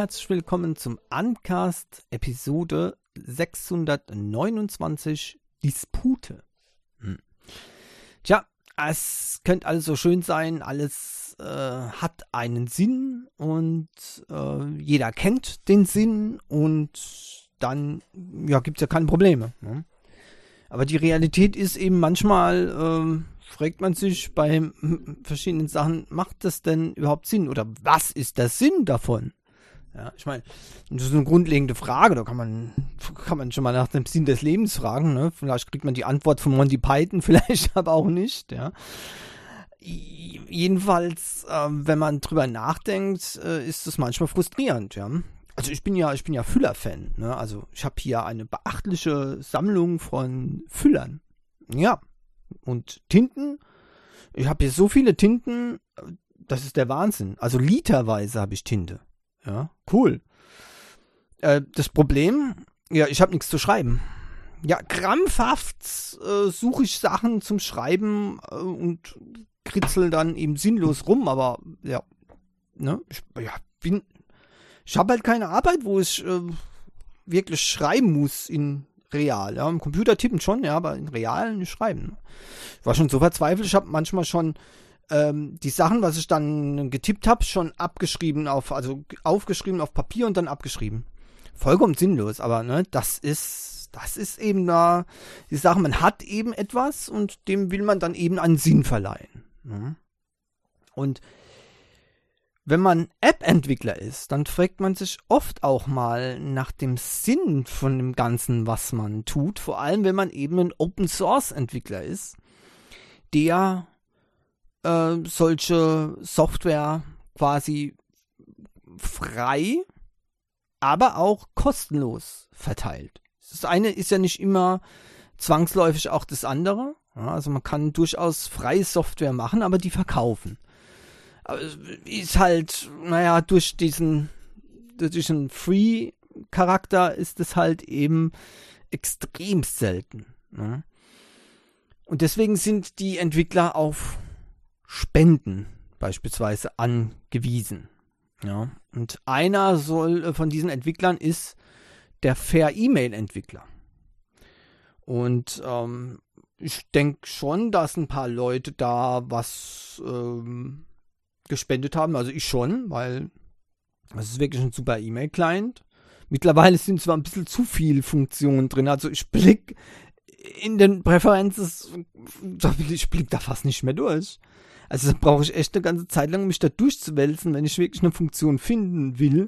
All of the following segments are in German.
Herzlich willkommen zum Uncast Episode 629 Dispute. Hm. Tja, es könnte alles so schön sein, alles äh, hat einen Sinn und äh, jeder kennt den Sinn und dann ja, gibt es ja keine Probleme. Ne? Aber die Realität ist eben manchmal, äh, fragt man sich bei verschiedenen Sachen, macht das denn überhaupt Sinn? Oder was ist der Sinn davon? Ja, ich meine, das ist eine grundlegende Frage, da kann man, kann man schon mal nach dem Sinn des Lebens fragen, ne? Vielleicht kriegt man die Antwort von Monty Python, vielleicht aber auch nicht, ja. Jedenfalls, äh, wenn man drüber nachdenkt, äh, ist es manchmal frustrierend, ja. Also ich bin ja, ich bin ja Füller-Fan, ne? Also ich habe hier eine beachtliche Sammlung von Füllern. Ja. Und Tinten. Ich habe hier so viele Tinten, das ist der Wahnsinn. Also literweise habe ich Tinte. Ja, cool. Äh, das Problem, ja, ich habe nichts zu schreiben. Ja, krampfhaft äh, suche ich Sachen zum Schreiben äh, und kritzel dann eben sinnlos rum, aber ja, ne, ich ja, bin, ich habe halt keine Arbeit, wo ich äh, wirklich schreiben muss in real. Ja, im Computer tippen schon, ja, aber in real nicht schreiben. Ich war schon so verzweifelt, ich habe manchmal schon ähm, die Sachen, was ich dann getippt habe, schon abgeschrieben auf, also aufgeschrieben auf Papier und dann abgeschrieben. Vollkommen sinnlos, aber ne, das ist, das ist eben da die Sache, man hat eben etwas und dem will man dann eben einen Sinn verleihen. Ne? Und wenn man App-Entwickler ist, dann fragt man sich oft auch mal nach dem Sinn von dem Ganzen, was man tut. Vor allem, wenn man eben ein Open-Source-Entwickler ist, der äh, solche Software quasi frei, aber auch kostenlos verteilt. Das eine ist ja nicht immer zwangsläufig auch das andere. Ja, also man kann durchaus freie Software machen, aber die verkaufen. Aber ist halt, naja, durch diesen, durch diesen Free-Charakter ist es halt eben extrem selten. Ne? Und deswegen sind die Entwickler auf Spenden beispielsweise angewiesen. Ja, und einer soll äh, von diesen Entwicklern ist der Fair E-Mail Entwickler. Und ähm, ich denke schon, dass ein paar Leute da was ähm, gespendet haben. Also ich schon, weil es ist wirklich ein super E-Mail-Client. Mittlerweile sind zwar ein bisschen zu viele Funktionen drin. Also ich blick in den Präferenzen, ich blick da fast nicht mehr durch. Also da brauche ich echt eine ganze Zeit lang, mich da durchzuwälzen, wenn ich wirklich eine Funktion finden will.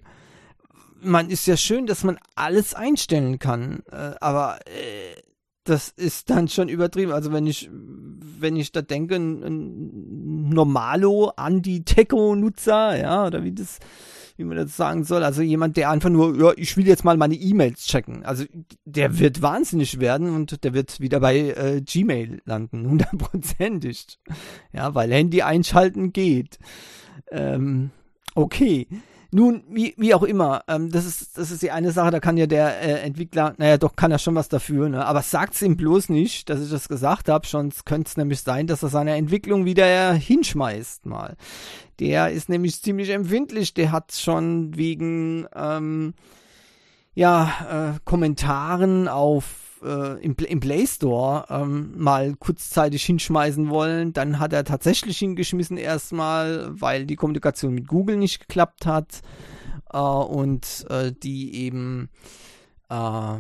Man ist ja schön, dass man alles einstellen kann, äh, aber äh, das ist dann schon übertrieben. Also wenn ich, wenn ich da denke, ein, ein Normalo Anti-Teco-Nutzer, ja, oder wie das, wie man das sagen soll. Also jemand, der einfach nur, ja, ich will jetzt mal meine E-Mails checken. Also der wird wahnsinnig werden und der wird wieder bei äh, Gmail landen, hundertprozentig. Ja, weil Handy einschalten geht. Ähm, okay. Nun, wie, wie auch immer, ähm, das, ist, das ist die eine Sache, da kann ja der äh, Entwickler, naja, doch kann er schon was dafür, ne? aber sagt's ihm bloß nicht, dass ich das gesagt habe, sonst könnte es nämlich sein, dass er seine Entwicklung wieder hinschmeißt mal. Der ist nämlich ziemlich empfindlich, der hat schon wegen, ähm, ja, äh, Kommentaren auf äh, im, im, Play Store ähm, mal kurzzeitig hinschmeißen wollen. Dann hat er tatsächlich hingeschmissen erstmal, weil die Kommunikation mit Google nicht geklappt hat äh, und äh, die eben äh,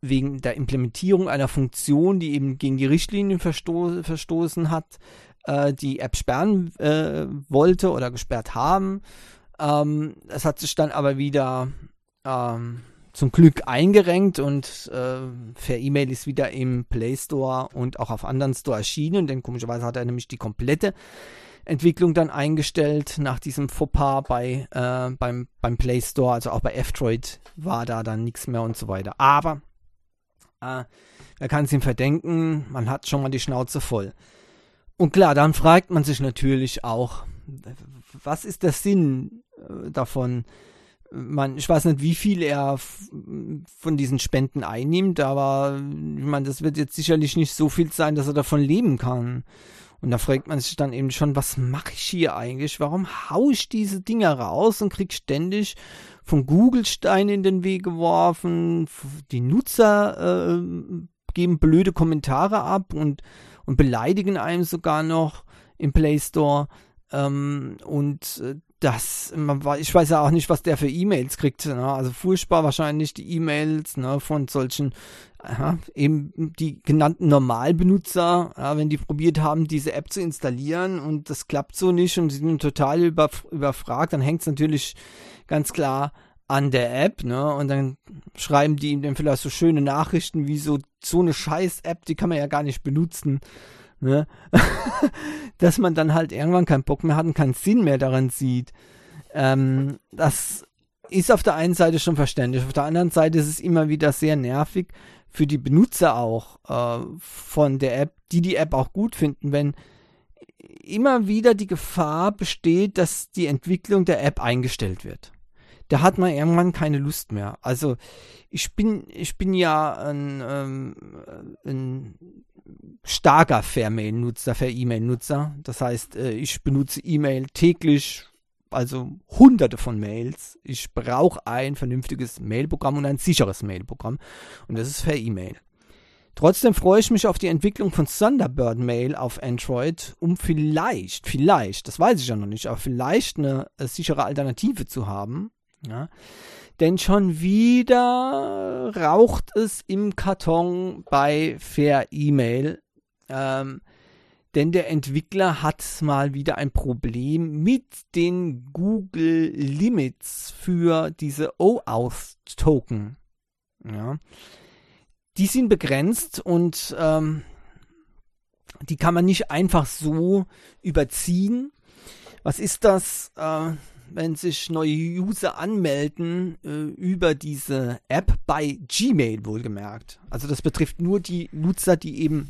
wegen der Implementierung einer Funktion, die eben gegen die Richtlinien versto verstoßen hat, äh, die App sperren äh, wollte oder gesperrt haben. Ähm, es hat sich dann aber wieder ähm, zum Glück eingerenkt und äh, per E-Mail ist wieder im Play Store und auch auf anderen Store erschienen, denn komischerweise hat er nämlich die komplette Entwicklung dann eingestellt nach diesem Fauxpas bei, äh, beim, beim Play Store, also auch bei F-Droid war da dann nichts mehr und so weiter. Aber äh, er kann es ihm verdenken, man hat schon mal die Schnauze voll. Und klar, dann fragt man sich natürlich auch, was ist der Sinn äh, davon, man, ich weiß nicht, wie viel er von diesen Spenden einnimmt, aber ich meine, das wird jetzt sicherlich nicht so viel sein, dass er davon leben kann. Und da fragt man sich dann eben schon, was mache ich hier eigentlich? Warum haue ich diese Dinger raus und krieg ständig von Google Steine in den Weg geworfen? Die Nutzer äh, geben blöde Kommentare ab und, und beleidigen einem sogar noch im Play Store. Ähm, und äh, das, man, ich weiß ja auch nicht, was der für E-Mails kriegt. Ne? Also furchtbar wahrscheinlich die E-Mails ne, von solchen, aha, eben die genannten Normalbenutzer, ja, wenn die probiert haben, diese App zu installieren und das klappt so nicht und sie sind total über, überfragt, dann hängt es natürlich ganz klar an der App, ne? Und dann schreiben die ihm dann vielleicht so schöne Nachrichten wie so, so eine Scheiß-App, die kann man ja gar nicht benutzen ne? dass man dann halt irgendwann keinen Bock mehr hat und keinen Sinn mehr daran sieht. Ähm, das ist auf der einen Seite schon verständlich, auf der anderen Seite ist es immer wieder sehr nervig für die Benutzer auch äh, von der App, die die App auch gut finden, wenn immer wieder die Gefahr besteht, dass die Entwicklung der App eingestellt wird. Da hat man irgendwann keine Lust mehr. Also ich bin, ich bin ja ein, ähm, ein starker Fairmail-Nutzer, Fair-E-Mail-Nutzer. Das heißt, äh, ich benutze E-Mail täglich, also hunderte von Mails. Ich brauche ein vernünftiges Mailprogramm und ein sicheres Mailprogramm. Und das ist Fair E-Mail. Trotzdem freue ich mich auf die Entwicklung von Thunderbird Mail auf Android, um vielleicht, vielleicht, das weiß ich ja noch nicht, aber vielleicht eine, eine sichere Alternative zu haben. Ja denn schon wieder raucht es im Karton bei Fair E-Mail. Ähm, denn der Entwickler hat mal wieder ein Problem mit den Google Limits für diese OAuth-Token. Ja. Die sind begrenzt und ähm, die kann man nicht einfach so überziehen. Was ist das? Äh, wenn sich neue User anmelden äh, über diese App bei Gmail wohlgemerkt. Also das betrifft nur die Nutzer, die eben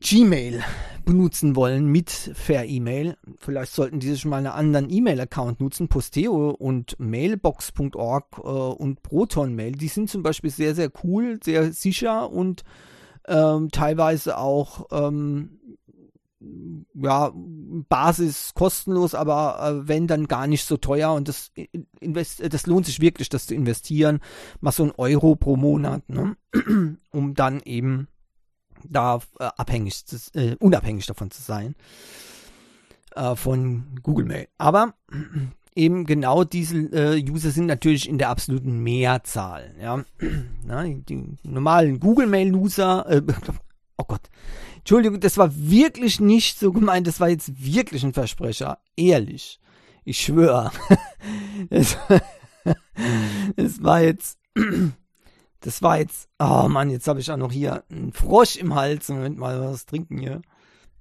Gmail benutzen wollen mit Fair E-Mail. Vielleicht sollten die sich mal einen anderen E-Mail-Account nutzen. Posteo und Mailbox.org äh, und Proton Mail, die sind zum Beispiel sehr, sehr cool, sehr sicher und ähm, teilweise auch ähm, ja, Basis kostenlos, aber äh, wenn dann gar nicht so teuer und das, invest das lohnt sich wirklich, das zu investieren, mal so ein Euro pro Monat, ne? um dann eben da äh, abhängig, zu, äh, unabhängig davon zu sein äh, von Google Mail. Aber eben genau diese äh, User sind natürlich in der absoluten Mehrzahl. Ja, Na, die normalen Google Mail User, äh, oh Gott, Entschuldigung, das war wirklich nicht so gemeint. Das war jetzt wirklich ein Versprecher. Ehrlich. Ich schwöre. Es, es war jetzt. Das war jetzt. Oh Mann, jetzt habe ich auch noch hier einen Frosch im Hals. Moment mal was trinken hier.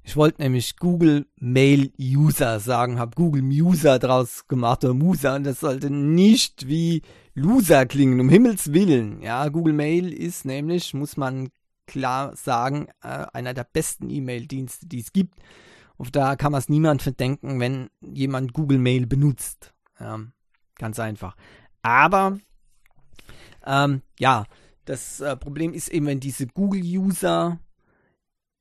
Ich wollte nämlich Google Mail User sagen, habe Google Muser draus gemacht oder Muser und das sollte nicht wie Loser klingen, um Himmels Willen. Ja, Google Mail ist nämlich, muss man klar sagen, äh, einer der besten E-Mail-Dienste, die es gibt. Und da kann man es niemand verdenken, wenn jemand Google Mail benutzt. Ja, ganz einfach. Aber ähm, ja, das äh, Problem ist eben, wenn diese Google-User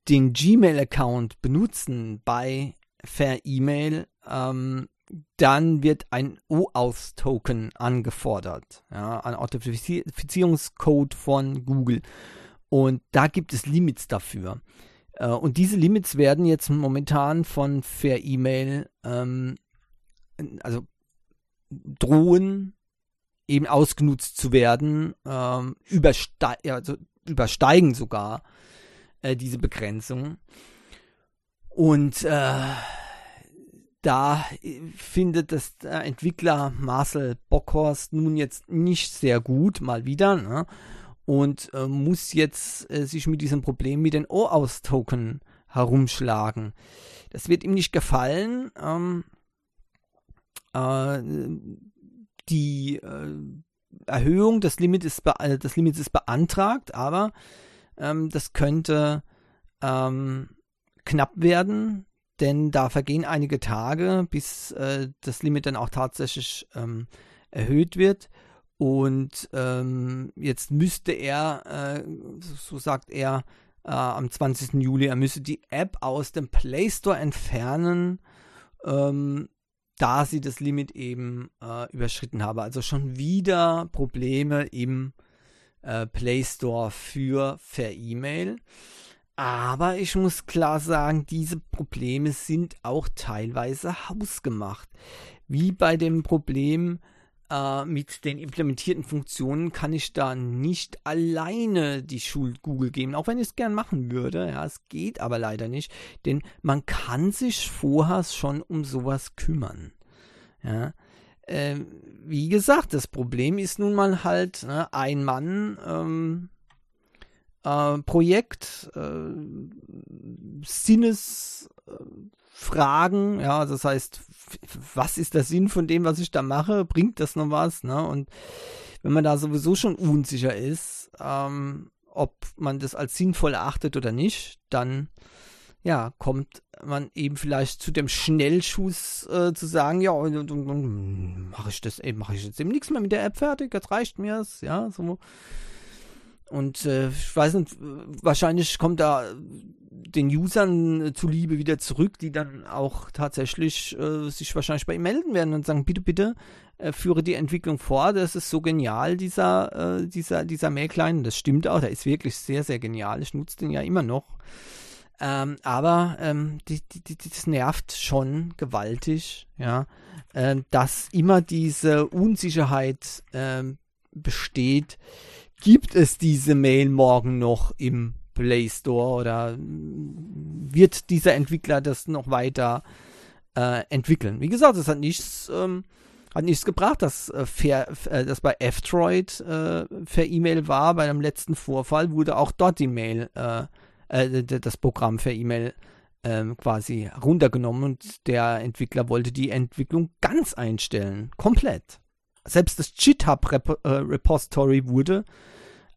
den Gmail-Account benutzen bei Fair E-Mail, ähm, dann wird ein OAuth-Token angefordert, ja, ein Authentifizierungscode von Google. Und da gibt es Limits dafür. Äh, und diese Limits werden jetzt momentan von Fair E-Mail, ähm, also drohen eben ausgenutzt zu werden, ähm, überste also übersteigen sogar äh, diese Begrenzung. Und äh, da findet das Entwickler Marcel Bockhorst nun jetzt nicht sehr gut, mal wieder. Ne? Und äh, muss jetzt äh, sich mit diesem Problem mit den OAuth-Token herumschlagen. Das wird ihm nicht gefallen. Ähm, äh, die äh, Erhöhung des Limits ist, äh, des Limits ist beantragt, aber ähm, das könnte ähm, knapp werden, denn da vergehen einige Tage, bis äh, das Limit dann auch tatsächlich ähm, erhöht wird. Und ähm, jetzt müsste er, äh, so sagt er, äh, am 20. Juli, er müsse die App aus dem Play Store entfernen, ähm, da sie das Limit eben äh, überschritten habe. Also schon wieder Probleme im äh, Play Store für per E-Mail. Aber ich muss klar sagen, diese Probleme sind auch teilweise hausgemacht. Wie bei dem Problem äh, mit den implementierten Funktionen kann ich da nicht alleine die Schuld Google geben, auch wenn ich es gern machen würde. Ja, es geht aber leider nicht, denn man kann sich vorher schon um sowas kümmern. Ja, äh, wie gesagt, das Problem ist nun mal halt ne, ein Mann. Ähm, äh, Projekt, äh, Sinnesfragen, ja, das heißt, was ist der Sinn von dem, was ich da mache? Bringt das noch was? Ne? Und wenn man da sowieso schon unsicher ist, ähm, ob man das als sinnvoll erachtet oder nicht, dann ja, kommt man eben vielleicht zu dem Schnellschuss äh, zu sagen, ja, mache ich das eben, mache ich jetzt eben nichts mehr mit der App fertig, jetzt reicht mir es, ja, so. Und äh, ich weiß nicht, wahrscheinlich kommt da den Usern zuliebe wieder zurück, die dann auch tatsächlich äh, sich wahrscheinlich bei ihm melden werden und sagen, bitte, bitte, äh, führe die Entwicklung vor. Das ist so genial, dieser, äh, dieser, dieser Mail-Client. Das stimmt auch, der ist wirklich sehr, sehr genial. Ich nutze den ja immer noch. Ähm, aber ähm, die, die, die, das nervt schon gewaltig, ja, äh, dass immer diese Unsicherheit äh, besteht, gibt es diese Mail morgen noch im Play Store oder wird dieser Entwickler das noch weiter äh, entwickeln? Wie gesagt, es hat nichts, ähm, hat nichts gebracht, dass, äh, fair, äh, dass bei F-Droid äh, per E-Mail war. Bei dem letzten Vorfall wurde auch dort die Mail, äh, äh, das Programm per E-Mail ähm, quasi runtergenommen und der Entwickler wollte die Entwicklung ganz einstellen, komplett. Selbst das GitHub-Repository äh, wurde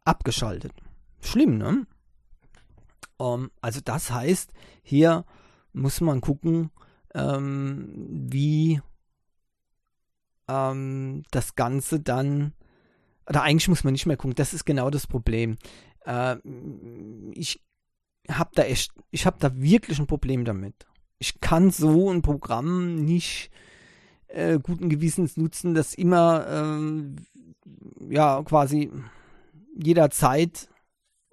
abgeschaltet. Schlimm, ne? Um, ähm, also das heißt, hier muss man gucken, ähm, wie ähm, das Ganze dann, oder eigentlich muss man nicht mehr gucken, das ist genau das Problem. Äh, ich habe da echt, ich habe da wirklich ein Problem damit. Ich kann so ein Programm nicht äh, guten Gewissens nutzen, das immer ähm, ja quasi jederzeit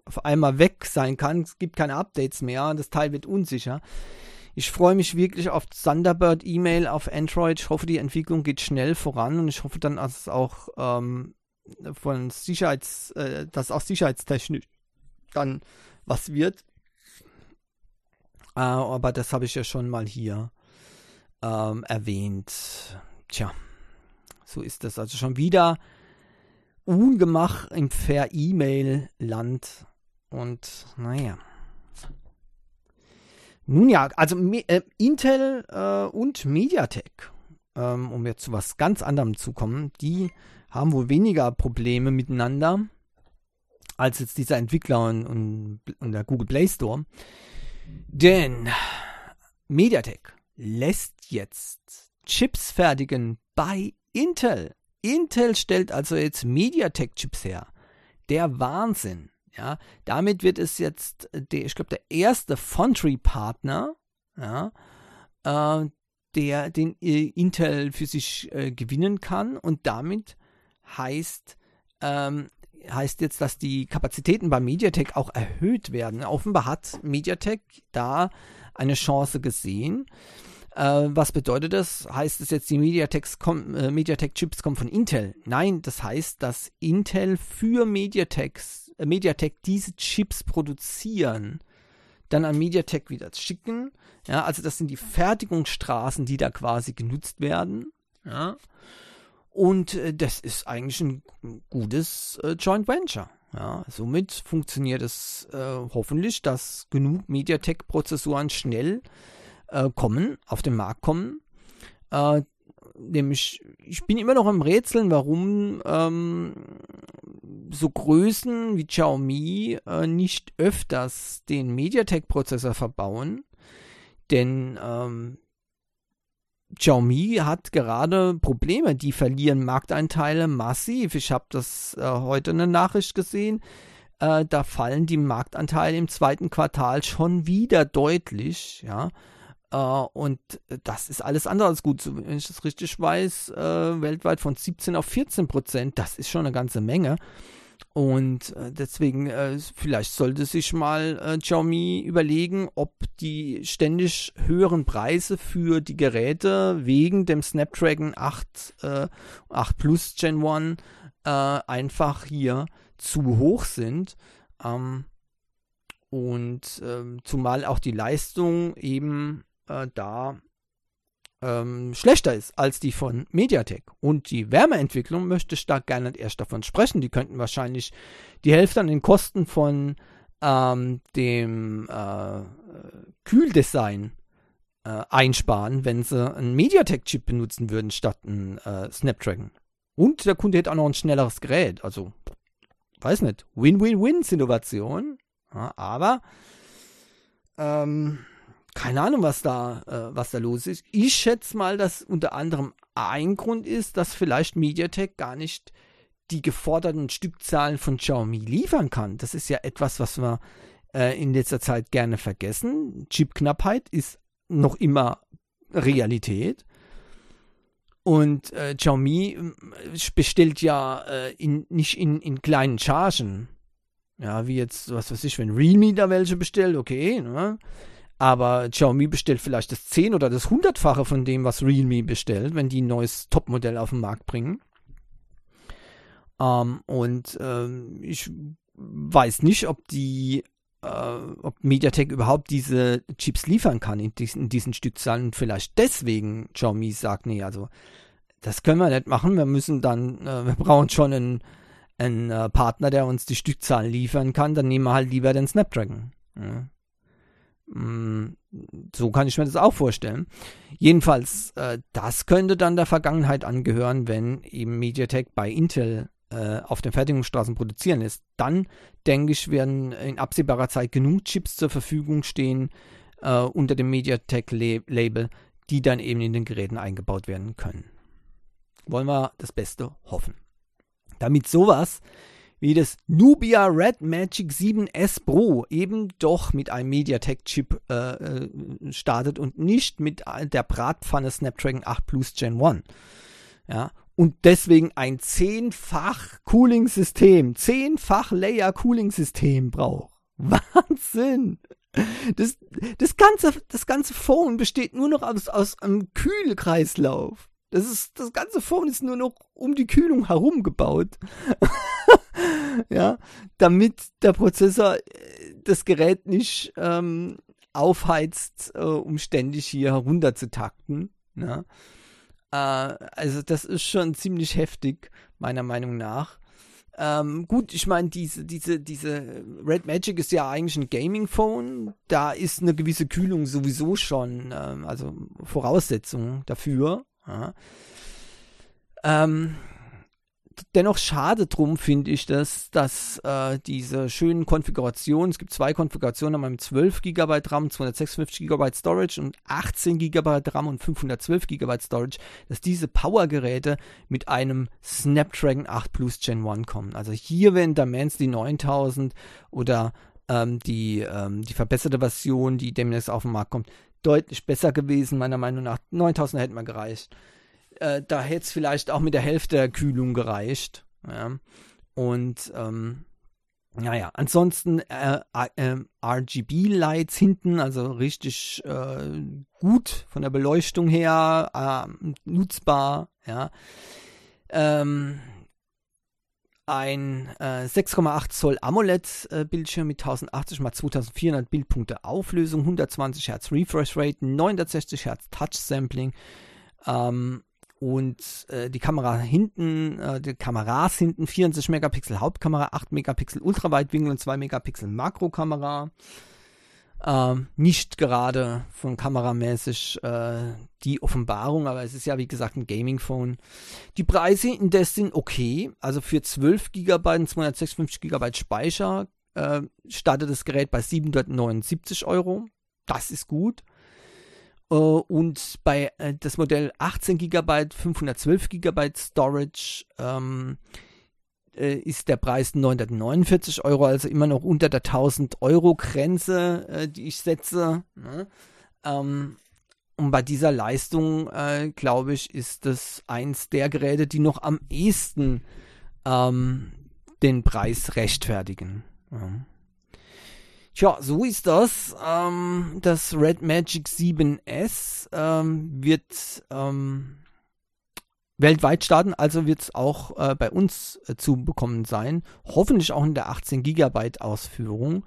auf einmal weg sein kann. Es gibt keine Updates mehr, das Teil wird unsicher. Ich freue mich wirklich auf Thunderbird E-Mail auf Android. Ich hoffe, die Entwicklung geht schnell voran und ich hoffe dann, dass es auch ähm, von Sicherheits, äh, dass auch sicherheitstechnisch dann was wird. Äh, aber das habe ich ja schon mal hier ähm, erwähnt. Tja, so ist das also schon wieder Ungemach im Per-E-Mail-Land. Und naja. Nun ja, also äh, Intel äh, und MediaTek, ähm, um jetzt zu was ganz anderem zu kommen, die haben wohl weniger Probleme miteinander als jetzt dieser Entwickler und, und, und der Google Play Store. Denn MediaTek lässt jetzt Chips fertigen bei Intel. Intel stellt also jetzt MediaTek-Chips her. Der Wahnsinn. Ja, damit wird es jetzt, der, ich glaube, der erste Foundry-Partner, ja, äh, der den äh, Intel für sich äh, gewinnen kann und damit heißt, ähm, heißt jetzt, dass die Kapazitäten bei MediaTek auch erhöht werden. Offenbar hat MediaTek da eine Chance gesehen. Äh, was bedeutet das? Heißt es jetzt, die MediaTek-Chips kommen, äh, MediaTek kommen von Intel? Nein, das heißt, dass Intel für Mediateks, äh, MediaTek diese Chips produzieren, dann an MediaTek wieder schicken. Ja, also das sind die Fertigungsstraßen, die da quasi genutzt werden. Ja. Und äh, das ist eigentlich ein gutes äh, Joint Venture. Ja, somit funktioniert es äh, hoffentlich, dass genug MediaTek-Prozessoren schnell äh, kommen, auf den Markt kommen. Äh, nämlich, ich bin immer noch am Rätseln, warum ähm, so Größen wie Xiaomi äh, nicht öfters den MediaTek-Prozessor verbauen. Denn ähm, Xiaomi hat gerade Probleme. Die verlieren Markteinteile massiv. Ich habe das äh, heute eine Nachricht gesehen. äh, da fallen die Marktanteile im zweiten Quartal schon wieder deutlich, ja. Uh, und das ist alles andere als gut. Wenn ich das richtig weiß, uh, weltweit von 17 auf 14 Prozent, das ist schon eine ganze Menge. Und uh, deswegen, vielleicht sollte sich mal Xiaomi überlegen, ob die ständig höheren Preise für die Geräte wegen dem Snapdragon 8, 8 Plus Gen 1 einfach hier zu hoch sind. Ähm, und ähm, zumal auch die Leistung eben äh, da ähm, schlechter ist als die von Mediatek. Und die Wärmeentwicklung möchte ich da gerne erst davon sprechen. Die könnten wahrscheinlich die Hälfte an den Kosten von ähm, dem äh, Kühldesign äh, einsparen, wenn sie einen Mediatek-Chip benutzen würden statt einen äh, Snapdragon. Und der Kunde hätte auch noch ein schnelleres Gerät. Also, weiß nicht. Win-Win-Win-Situation. Ja, aber ähm, keine Ahnung, was da, äh, was da los ist. Ich schätze mal, dass unter anderem ein Grund ist, dass vielleicht MediaTek gar nicht die geforderten Stückzahlen von Xiaomi liefern kann. Das ist ja etwas, was wir äh, in letzter Zeit gerne vergessen. Chipknappheit ist noch immer Realität. Und äh, Xiaomi äh, bestellt ja äh, in, nicht in, in kleinen Chargen. Ja, wie jetzt, was weiß ich, wenn Realme da welche bestellt, okay, ne? Aber Xiaomi bestellt vielleicht das 10 oder das 100-fache von dem, was Realme bestellt, wenn die ein neues Topmodell auf den Markt bringen. Ähm, und ähm, ich weiß nicht, ob die, äh, ob MediaTek überhaupt diese Chips liefern kann in diesen, in diesen Stückzahlen. Und vielleicht deswegen Xiaomi sagt, nee, also das können wir nicht machen. Wir müssen dann, äh, wir brauchen schon einen, einen äh, Partner, der uns die Stückzahlen liefern kann. Dann nehmen wir halt lieber den Snapdragon. Ja. Mm, so kann ich mir das auch vorstellen. Jedenfalls, äh, das könnte dann der Vergangenheit angehören, wenn eben MediaTek bei Intel äh, auf den Fertigungsstraßen produzieren lässt. Dann, denke ich, werden in absehbarer Zeit genug Chips zur Verfügung stehen äh, unter dem MediaTek-Label, die dann eben in den Geräten eingebaut werden können. Wollen wir das Beste hoffen. Damit sowas wie das Nubia Red Magic 7S Pro eben doch mit einem MediaTek-Chip äh, äh, startet und nicht mit der Bratpfanne Snapdragon 8 Plus Gen 1. Ja, und deswegen ein zehnfach Cooling-System, zehnfach Layer-Cooling-System braucht. Wahnsinn! Das, das, ganze, das ganze Phone besteht nur noch aus, aus einem Kühlkreislauf. Das ist, das ganze Phone ist nur noch um die Kühlung herum gebaut. ja, damit der Prozessor äh, das Gerät nicht ähm, aufheizt, äh, um ständig hier herunterzutakten. Ja. Äh, also das ist schon ziemlich heftig, meiner Meinung nach. Ähm, gut, ich meine, diese, diese, diese Red Magic ist ja eigentlich ein Gaming-Phone. Da ist eine gewisse Kühlung sowieso schon, ähm, also Voraussetzung dafür. Ja. Ähm, dennoch schade drum, finde ich, dass, dass äh, diese schönen Konfigurationen, es gibt zwei Konfigurationen, einmal mit 12 GB RAM, 256 GB Storage und 18 GB RAM und 512 GB Storage, dass diese Power-Geräte mit einem Snapdragon 8 Plus Gen 1 kommen. Also hier wären Dimensity 9000 oder ähm, die, ähm, die verbesserte Version, die demnächst auf den Markt kommt, deutlich besser gewesen, meiner Meinung nach. 9000 hätte mal gereicht. Äh, da hätte es vielleicht auch mit der Hälfte der Kühlung gereicht. Ja. Und ähm, naja, ansonsten äh, äh, RGB-Lights hinten, also richtig äh, gut von der Beleuchtung her, äh, nutzbar, ja. Ähm, ein äh, 6,8 Zoll AMOLED-Bildschirm äh, mit 1080 x 2400 Bildpunkte Auflösung, 120 Hertz Refresh Rate, 960 Hertz Touch Sampling ähm, und äh, die Kamera hinten, äh, die Kameras hinten, 64 Megapixel Hauptkamera, 8 Megapixel Ultraweitwinkel und 2 Megapixel Makrokamera ähm, nicht gerade von kameramäßig äh, die Offenbarung, aber es ist ja wie gesagt ein Gaming-Phone. Die Preise indes sind okay. Also für 12 GB und 256 GB Speicher äh, startet das Gerät bei 779 Euro. Das ist gut. Uh, und bei äh, das Modell 18 GB, 512 GB Storage ähm, äh, ist der Preis 949 Euro, also immer noch unter der 1000 Euro Grenze, äh, die ich setze. Ne? Ähm, und bei dieser Leistung, äh, glaube ich, ist das eins der Geräte, die noch am ehesten ähm, den Preis rechtfertigen. Ja. Tja, so ist das. Ähm, das Red Magic 7S ähm, wird ähm, weltweit starten, also wird es auch äh, bei uns äh, zu bekommen sein. Hoffentlich auch in der 18 GB Ausführung.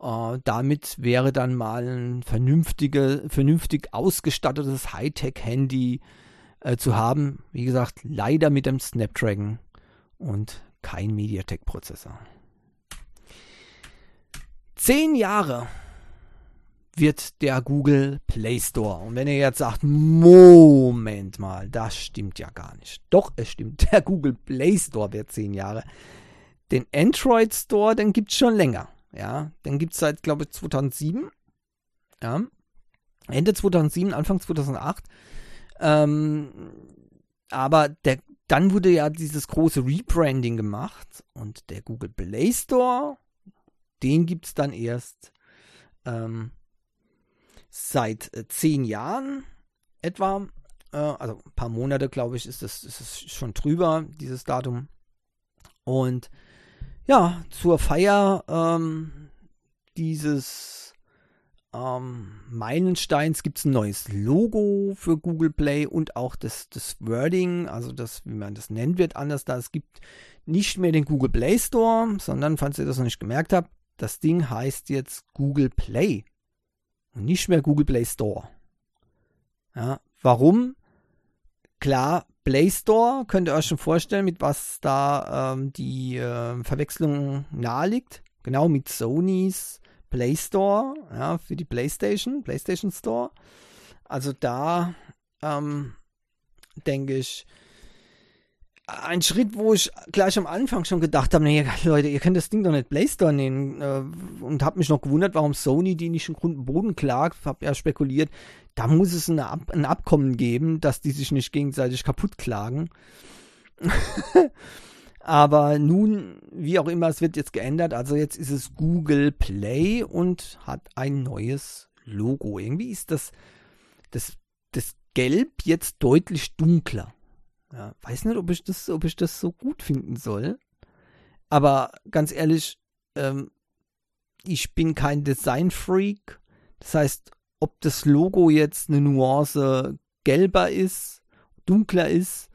Äh, damit wäre dann mal ein vernünftige, vernünftig ausgestattetes Hightech-Handy äh, zu haben. Wie gesagt, leider mit dem Snapdragon und kein MediaTek-Prozessor. Zehn Jahre wird der Google Play Store. Und wenn ihr jetzt sagt, Moment mal, das stimmt ja gar nicht. Doch, es stimmt. Der Google Play Store wird zehn Jahre. Den Android Store, den gibt es schon länger. Ja, den gibt es seit, glaube ich, 2007. Ja. Ende 2007, Anfang 2008. Ähm, aber der, dann wurde ja dieses große Rebranding gemacht und der Google Play Store, den gibt es dann erst ähm, seit äh, zehn Jahren etwa. Äh, also ein paar Monate, glaube ich, ist es ist schon drüber, dieses Datum. Und ja, zur Feier ähm, dieses ähm, Meilensteins gibt es ein neues Logo für Google Play und auch das, das Wording, also das, wie man das nennen wird, anders da. Es gibt nicht mehr den Google Play Store, sondern, falls ihr das noch nicht gemerkt habt, das Ding heißt jetzt Google Play und nicht mehr Google Play Store. Ja, warum? Klar, Play Store, könnt ihr euch schon vorstellen, mit was da ähm, die äh, Verwechslung nahe liegt. Genau mit Sonys Play Store, ja, für die PlayStation, PlayStation Store. Also da ähm, denke ich, ein Schritt, wo ich gleich am Anfang schon gedacht habe, nee, Leute, ihr könnt das Ding doch nicht Play Store nehmen. Äh, und habe mich noch gewundert, warum Sony die nicht in Grund und Boden klagt. Habe ja spekuliert, da muss es Ab ein Abkommen geben, dass die sich nicht gegenseitig kaputt klagen. Aber nun, wie auch immer, es wird jetzt geändert. Also jetzt ist es Google Play und hat ein neues Logo. Irgendwie ist das, das, das Gelb jetzt deutlich dunkler. Ja, weiß nicht, ob ich das, ob ich das so gut finden soll. Aber ganz ehrlich, ähm, ich bin kein Design-Freak. Das heißt, ob das Logo jetzt eine Nuance gelber ist, dunkler ist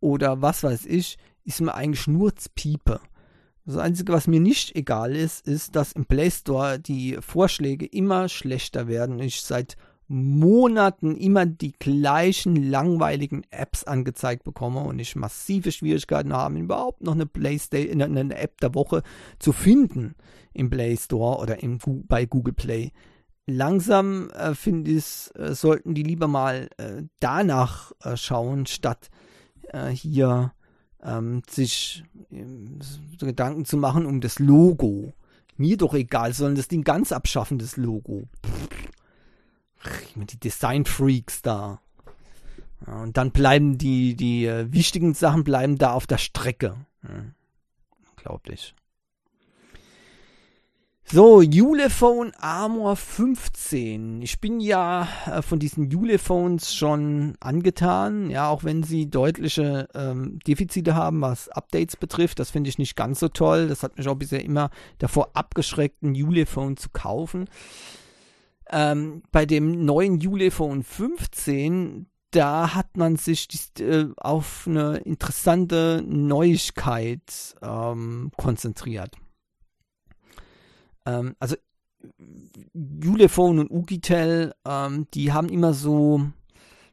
oder was weiß ich, ist mir eigentlich nur Piepe. Das Einzige, was mir nicht egal ist, ist, dass im Play Store die Vorschläge immer schlechter werden. Ich seit Monaten immer die gleichen langweiligen Apps angezeigt bekomme und ich massive Schwierigkeiten habe, überhaupt noch eine Playstation, eine App der Woche zu finden im Play Store oder im, bei Google Play. Langsam äh, finde ich, äh, sollten die lieber mal äh, danach äh, schauen, statt äh, hier ähm, sich ähm, Gedanken zu machen um das Logo. Mir doch egal, sollen das Ding ganz abschaffen, das Logo. Pff die Design-Freaks da. Und dann bleiben die, die äh, wichtigen Sachen bleiben da auf der Strecke. Ja, unglaublich. So, Ulefone Armor 15. Ich bin ja äh, von diesen Ulefons schon angetan, ja, auch wenn sie deutliche ähm, Defizite haben, was Updates betrifft. Das finde ich nicht ganz so toll. Das hat mich auch bisher immer davor abgeschreckt, ein Ulefone zu kaufen. Ähm, bei dem neuen Ulefone 15, da hat man sich äh, auf eine interessante Neuigkeit ähm, konzentriert. Ähm, also Ulefone und Ugitel, ähm, die haben immer so,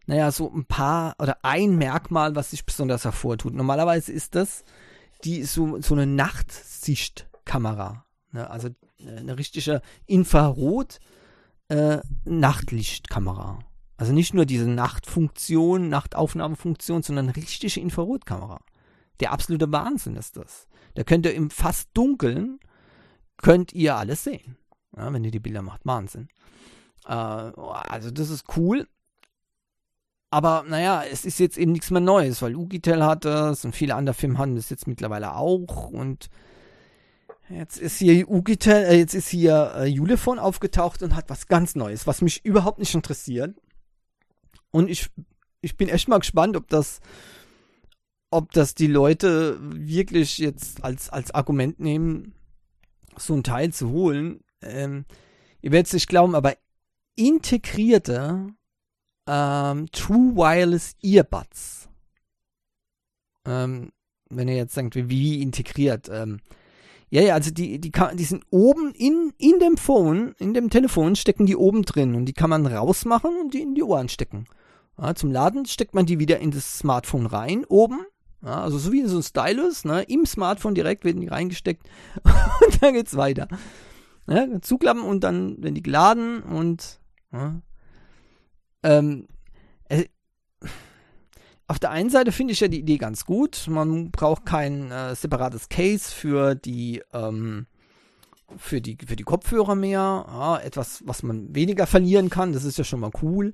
naja, so ein paar oder ein Merkmal, was sich besonders hervortut. Normalerweise ist das die so, so eine Nachtsichtkamera. Ne? Also äh, eine richtige Infrarot- äh, Nachtlichtkamera. Also nicht nur diese Nachtfunktion, Nachtaufnahmefunktion, sondern richtige Infrarotkamera. Der absolute Wahnsinn ist das. Da könnt ihr im fast Dunkeln, könnt ihr alles sehen. Ja, wenn ihr die Bilder macht. Wahnsinn. Äh, also das ist cool. aber naja, es ist jetzt eben nichts mehr Neues, weil Ugitel hat das und viele andere Firmen haben das jetzt mittlerweile auch und jetzt ist hier Ugitel, äh, jetzt ist hier äh, Julefon aufgetaucht und hat was ganz Neues, was mich überhaupt nicht interessiert. Und ich, ich bin echt mal gespannt, ob das, ob das die Leute wirklich jetzt als, als Argument nehmen, so ein Teil zu holen. Ähm, ihr werdet es nicht glauben, aber integrierte ähm, True Wireless Earbuds. Ähm, wenn ihr jetzt denkt, wie, wie integriert. Ähm, ja, ja, also die, die, die sind oben in, in dem Phone, in dem Telefon stecken die oben drin und die kann man rausmachen und die in die Ohren stecken. Ja, zum Laden steckt man die wieder in das Smartphone rein, oben. Ja, also so wie so ein Stylus, ne, im Smartphone direkt werden die reingesteckt und dann geht's weiter. Ja, zuklappen und dann werden die geladen und ähm, äh, auf der einen Seite finde ich ja die Idee ganz gut. Man braucht kein äh, separates Case für die, ähm, für die, für die Kopfhörer mehr. Ja, etwas, was man weniger verlieren kann. Das ist ja schon mal cool.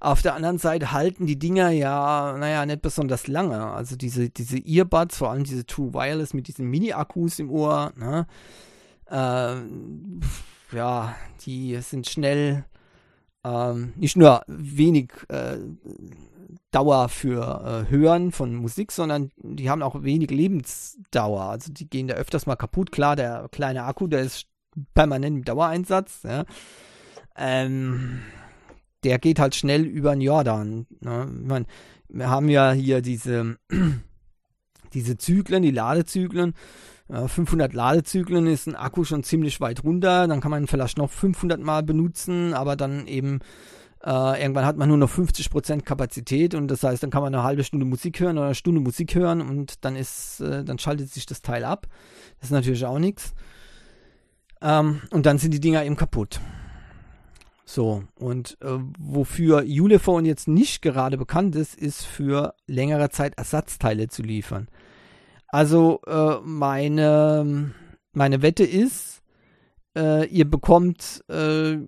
Auf der anderen Seite halten die Dinger ja, naja, nicht besonders lange. Also diese, diese Earbuds, vor allem diese True Wireless mit diesen Mini-Akkus im Ohr, ne? Äh, ja, die sind schnell ähm, nicht nur wenig äh, Dauer für äh, Hören von Musik, sondern die haben auch wenig Lebensdauer. Also die gehen da öfters mal kaputt. Klar, der kleine Akku, der ist permanent im Dauereinsatz. Ja. Ähm, der geht halt schnell über den Jordan. Ne? Meine, wir haben ja hier diese, diese Zyklen, die Ladezyklen 500 Ladezyklen ist ein Akku schon ziemlich weit runter. Dann kann man ihn vielleicht noch 500 Mal benutzen, aber dann eben äh, irgendwann hat man nur noch 50% Kapazität und das heißt, dann kann man eine halbe Stunde Musik hören oder eine Stunde Musik hören und dann ist, äh, dann schaltet sich das Teil ab. Das ist natürlich auch nichts. Ähm, und dann sind die Dinger eben kaputt. So, und äh, wofür Ulefone jetzt nicht gerade bekannt ist, ist für längere Zeit Ersatzteile zu liefern. Also äh, meine, meine Wette ist, äh, ihr bekommt äh,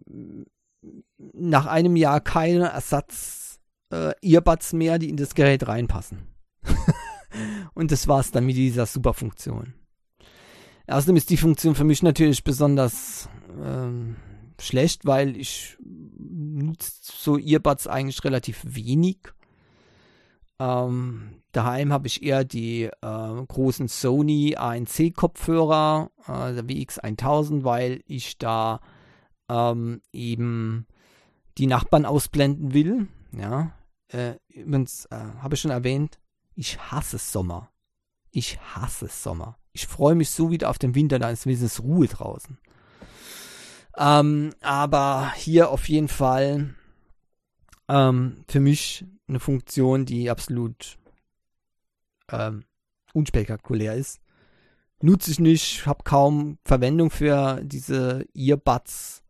nach einem Jahr keine Ersatz äh, mehr, die in das Gerät reinpassen. Und das war's dann mit dieser Superfunktion. Außerdem ist die Funktion für mich natürlich besonders ähm, schlecht, weil ich nutze so Earbuds eigentlich relativ wenig. Ähm, daheim habe ich eher die äh, großen Sony ANC-Kopfhörer, äh, der WX1000, weil ich da ähm, eben die Nachbarn ausblenden will. Ja, äh, übrigens äh, habe ich schon erwähnt, ich hasse Sommer. Ich hasse Sommer. Ich freue mich so wieder auf den Winter, da ist wenigstens Ruhe draußen. Ähm, aber hier auf jeden Fall ähm, für mich eine Funktion, die absolut ähm, unspektakulär ist. Nutze ich nicht, habe kaum Verwendung für diese Earbuds.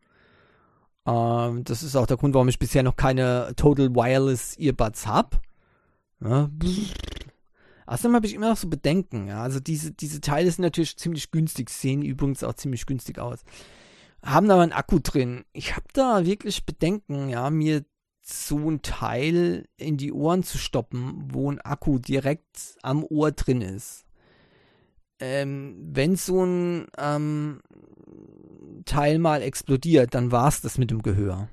Ähm, das ist auch der Grund, warum ich bisher noch keine Total Wireless Earbuds habe. Ja. Außerdem habe ich immer noch so Bedenken. Ja. Also diese, diese Teile sind natürlich ziemlich günstig, sehen übrigens auch ziemlich günstig aus. Haben aber einen Akku drin. Ich habe da wirklich Bedenken, ja, mir so ein Teil in die Ohren zu stoppen, wo ein Akku direkt am Ohr drin ist. Ähm, wenn so ein ähm, Teil mal explodiert, dann war es das mit dem Gehör.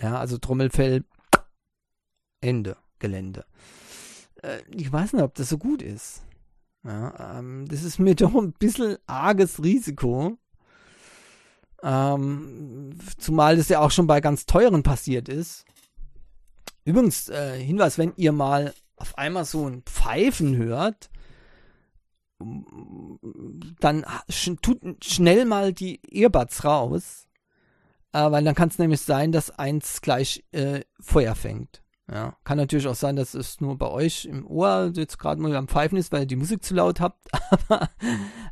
Ja, also Trommelfell, Ende, Gelände. Äh, ich weiß nicht, ob das so gut ist. Ja, ähm, das ist mir doch ein bisschen arges Risiko. Ähm, zumal das ja auch schon bei ganz teuren passiert ist. Übrigens, äh, Hinweis, wenn ihr mal auf einmal so ein Pfeifen hört, dann tut schnell mal die Earbuds raus, äh, weil dann kann es nämlich sein, dass eins gleich äh, Feuer fängt. Ja, kann natürlich auch sein, dass es nur bei euch im Ohr jetzt gerade mal am Pfeifen ist, weil ihr die Musik zu laut habt. Aber,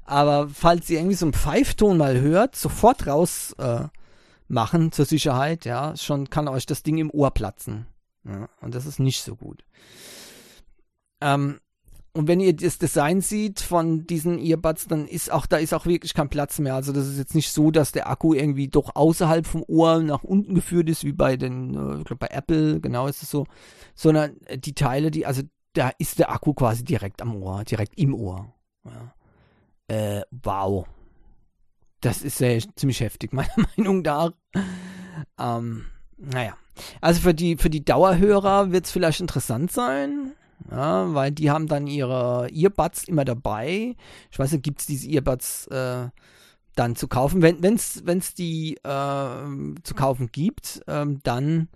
aber falls ihr irgendwie so einen Pfeifton mal hört, sofort raus äh, machen zur Sicherheit. Ja, schon kann euch das Ding im Ohr platzen. Ja, und das ist nicht so gut. Ähm, und wenn ihr das Design sieht von diesen Earbuds, dann ist auch, da ist auch wirklich kein Platz mehr. Also das ist jetzt nicht so, dass der Akku irgendwie doch außerhalb vom Ohr nach unten geführt ist, wie bei den, äh, ich glaube bei Apple, genau ist es so, sondern die Teile, die, also da ist der Akku quasi direkt am Ohr, direkt im Ohr. Ja. Äh, wow. Das ist sehr, ziemlich heftig, meiner Meinung nach. Ähm, naja. Also für die, für die Dauerhörer wird es vielleicht interessant sein. Ja, weil die haben dann ihre Earbuds immer dabei. Ich weiß nicht, gibt es diese Earbuds äh, dann zu kaufen? Wenn es die äh, zu kaufen gibt, äh, dann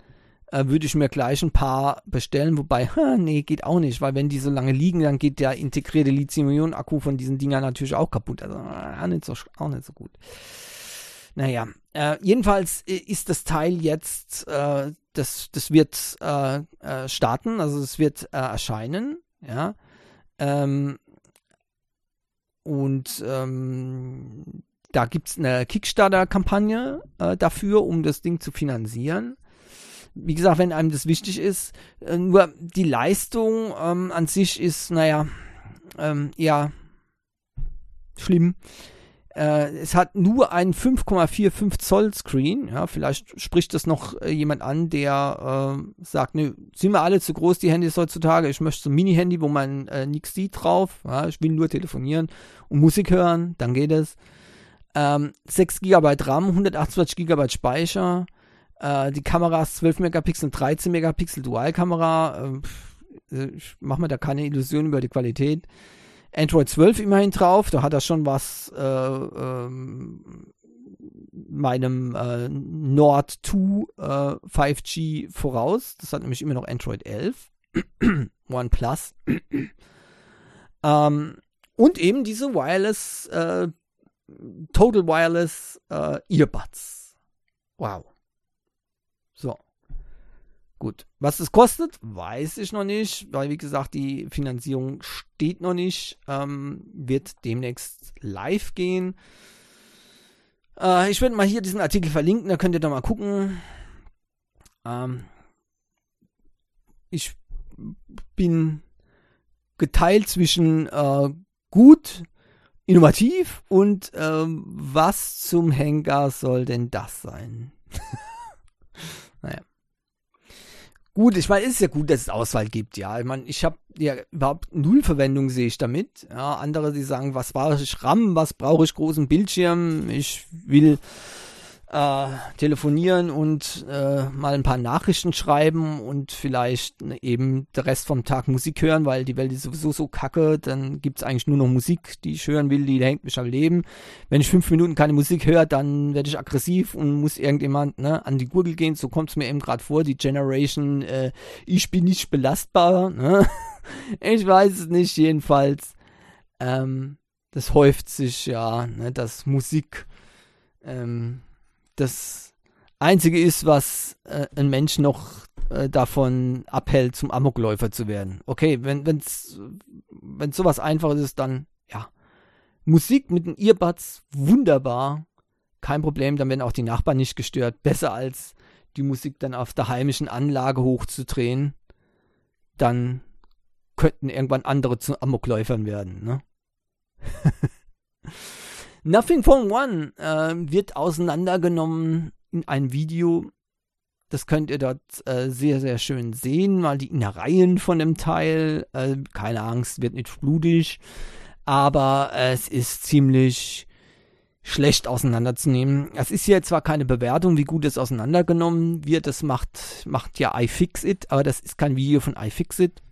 würde ich mir gleich ein paar bestellen. Wobei, ha, nee, geht auch nicht, weil wenn die so lange liegen, dann geht der integrierte Lithium-Ionen-Akku von diesen Dingern natürlich auch kaputt. Also auch nicht so, auch nicht so gut. Naja, äh, jedenfalls ist das Teil jetzt äh, das, das wird äh, äh, starten, also es wird äh, erscheinen, ja. Ähm, und ähm, da gibt es eine Kickstarter-Kampagne äh, dafür, um das Ding zu finanzieren. Wie gesagt, wenn einem das wichtig ist, äh, nur die Leistung ähm, an sich ist, naja, ähm, ja, schlimm. Äh, es hat nur einen 5,45 Zoll Screen. Ja, vielleicht spricht das noch äh, jemand an, der äh, sagt, ne, sind wir alle zu groß, die Handys heutzutage. Ich möchte so ein Mini-Handy, wo man äh, nichts sieht drauf. Ja, ich will nur telefonieren und Musik hören, dann geht es. Ähm, 6 GB RAM, 128 GB Speicher. Äh, die Kameras 12 Megapixel, 13 Megapixel Dualkamera. Äh, ich mache mir da keine Illusion über die Qualität. Android 12 immerhin drauf, da hat er schon was äh, ähm, meinem äh, Nord 2 äh, 5G voraus. Das hat nämlich immer noch Android 11. OnePlus. ähm, und eben diese Wireless, äh, Total Wireless äh, Earbuds. Wow. So. Gut, was es kostet, weiß ich noch nicht, weil wie gesagt, die Finanzierung steht noch nicht, ähm, wird demnächst live gehen. Äh, ich werde mal hier diesen Artikel verlinken, da könnt ihr da mal gucken. Ähm, ich bin geteilt zwischen äh, gut, innovativ und ähm, was zum Henker soll denn das sein? naja. Gut, ich meine, ist ja gut, dass es Auswahl gibt, ja. Ich meine, ich habe ja überhaupt null Verwendung sehe ich damit. Ja, andere, die sagen, was brauche ich RAM, was brauche ich großen Bildschirm, ich will äh, telefonieren und äh, mal ein paar Nachrichten schreiben und vielleicht eben der Rest vom Tag Musik hören, weil die Welt ist sowieso so kacke, dann gibt es eigentlich nur noch Musik, die ich hören will, die hängt mich am Leben. Wenn ich fünf Minuten keine Musik höre, dann werde ich aggressiv und muss irgendjemand ne, an die Gurgel gehen, so kommt es mir eben gerade vor, die Generation, äh, ich bin nicht belastbar, ne? ich weiß es nicht, jedenfalls. Ähm, das häuft sich ja, ne, dass Musik ähm, das Einzige ist, was äh, ein Mensch noch äh, davon abhält, zum Amokläufer zu werden. Okay, wenn wenn's wenn sowas einfaches ist, dann ja. Musik mit den Earbuds wunderbar, kein Problem, dann werden auch die Nachbarn nicht gestört. Besser als die Musik dann auf der heimischen Anlage hochzudrehen, dann könnten irgendwann andere zu Amokläufern werden, ne? Nothing Phone One äh, wird auseinandergenommen in einem Video. Das könnt ihr dort äh, sehr, sehr schön sehen. Mal die Innereien von dem Teil. Äh, keine Angst, wird nicht blutig. Aber es ist ziemlich schlecht auseinanderzunehmen. Es ist hier zwar keine Bewertung, wie gut es auseinandergenommen wird. Das macht, macht ja iFixit, aber das ist kein Video von iFixit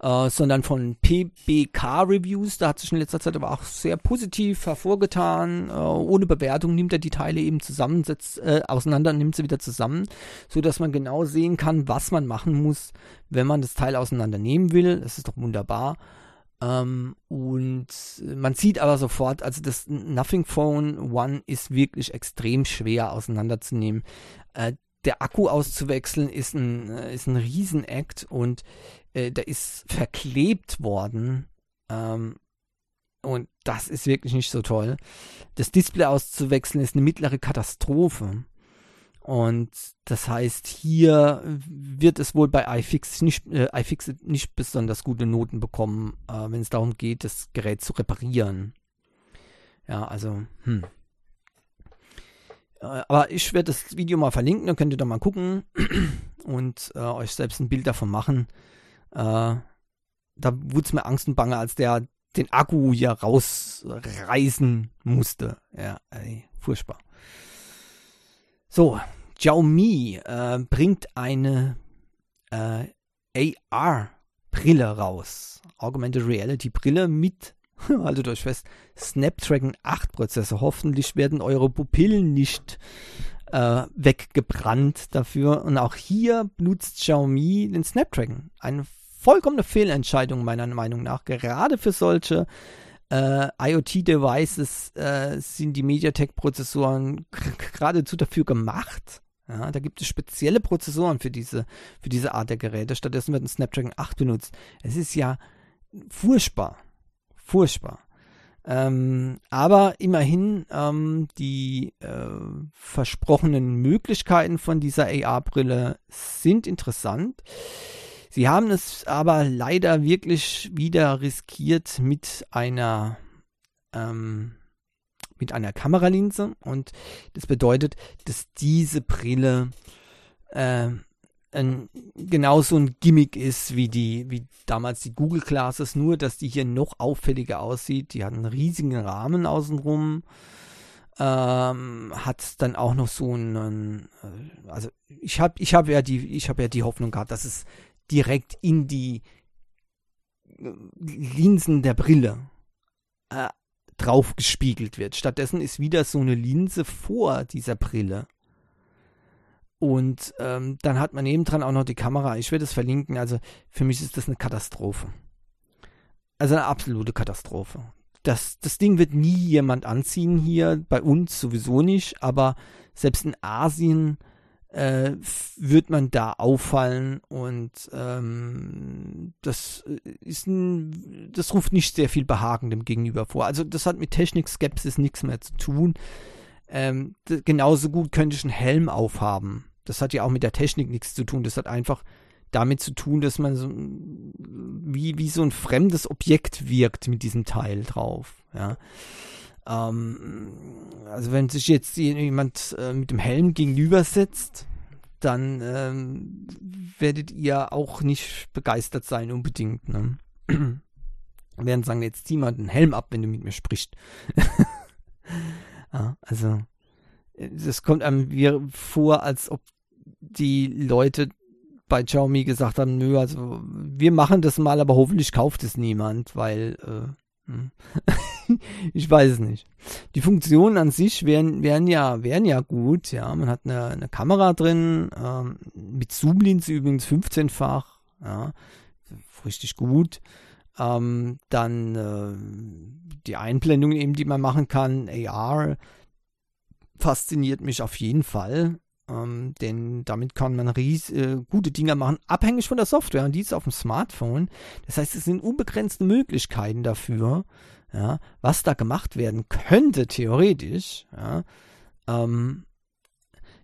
äh, sondern von PBK Reviews. Da hat sich in letzter Zeit aber auch sehr positiv hervorgetan. Äh, ohne Bewertung nimmt er die Teile eben zusammen, setzt, äh, auseinander nimmt sie wieder zusammen, so dass man genau sehen kann, was man machen muss, wenn man das Teil auseinandernehmen will. Das ist doch wunderbar. Ähm, und man sieht aber sofort, also das Nothing Phone One ist wirklich extrem schwer auseinanderzunehmen. Äh, der Akku auszuwechseln ist ein, äh, ist ein Riesenakt und äh, der ist verklebt worden. Ähm, und das ist wirklich nicht so toll. Das Display auszuwechseln ist eine mittlere Katastrophe. Und das heißt, hier wird es wohl bei iFix nicht, äh, iFixit nicht besonders gute Noten bekommen, äh, wenn es darum geht, das Gerät zu reparieren. Ja, also, hm. Äh, aber ich werde das Video mal verlinken, dann könnt ihr da mal gucken und äh, euch selbst ein Bild davon machen. Äh, da wurde es mir Angst und Bange, als der den Akku hier rausreißen musste. Ja, ey, furchtbar. So, Xiaomi äh, bringt eine äh, AR-Brille raus. Augmented Reality Brille mit, haltet euch fest, Snapdragon 8 Prozessor. Hoffentlich werden eure Pupillen nicht äh, weggebrannt dafür. Und auch hier benutzt Xiaomi den Snapdragon. Eine vollkommene Fehlentscheidung meiner Meinung nach. Gerade für solche äh, IoT-Devices äh, sind die MediaTek-Prozessoren geradezu dafür gemacht. Ja, da gibt es spezielle Prozessoren für diese, für diese Art der Geräte. Stattdessen wird ein Snapdragon 8 benutzt. Es ist ja furchtbar. Furchtbar. Ähm, aber immerhin ähm, die äh, versprochenen Möglichkeiten von dieser AR-Brille sind interessant. Sie haben es aber leider wirklich wieder riskiert mit einer ähm, mit einer Kameralinse und das bedeutet, dass diese Brille äh, ein, genauso ein Gimmick ist wie die, wie damals die Google Glasses, nur dass die hier noch auffälliger aussieht. Die hat einen riesigen Rahmen außenrum. Ähm, hat dann auch noch so einen, äh, also ich habe ich hab ja die, ich habe ja die Hoffnung gehabt, dass es direkt in die äh, Linsen der Brille äh, drauf gespiegelt wird. Stattdessen ist wieder so eine Linse vor dieser Brille. Und ähm, dann hat man nebendran auch noch die Kamera. Ich werde es verlinken. Also für mich ist das eine Katastrophe. Also eine absolute Katastrophe. Das, das Ding wird nie jemand anziehen hier, bei uns sowieso nicht, aber selbst in Asien äh, wird man da auffallen und ähm, das ist ein, das ruft nicht sehr viel Behagen dem Gegenüber vor. Also das hat mit Technik-Skepsis nichts mehr zu tun. Ähm, genauso gut könnte ich einen Helm aufhaben. Das hat ja auch mit der Technik nichts zu tun. Das hat einfach damit zu tun, dass man so wie, wie so ein fremdes Objekt wirkt mit diesem Teil drauf. Ja. Ähm, also wenn sich jetzt jemand äh, mit dem Helm gegenüber setzt, dann ähm, werdet ihr auch nicht begeistert sein unbedingt. Ne? werden sagen, jetzt zieh mal den Helm ab, wenn du mit mir sprichst. ja, also das kommt einem wie vor, als ob die Leute bei Xiaomi gesagt haben, nö, also wir machen das mal, aber hoffentlich kauft es niemand, weil äh. ich weiß es nicht. Die Funktionen an sich wären, wären, ja, wären ja gut. Ja, man hat eine, eine Kamera drin, ähm, mit Zoom-Linse übrigens 15-fach. Ja, richtig gut. Ähm, dann äh, die Einblendung eben, die man machen kann, AR, fasziniert mich auf jeden Fall. Ähm, denn damit kann man ries äh, gute Dinge machen, abhängig von der Software. Und die ist auf dem Smartphone. Das heißt, es sind unbegrenzte Möglichkeiten dafür, ja, was da gemacht werden könnte, theoretisch. Ja. Ähm,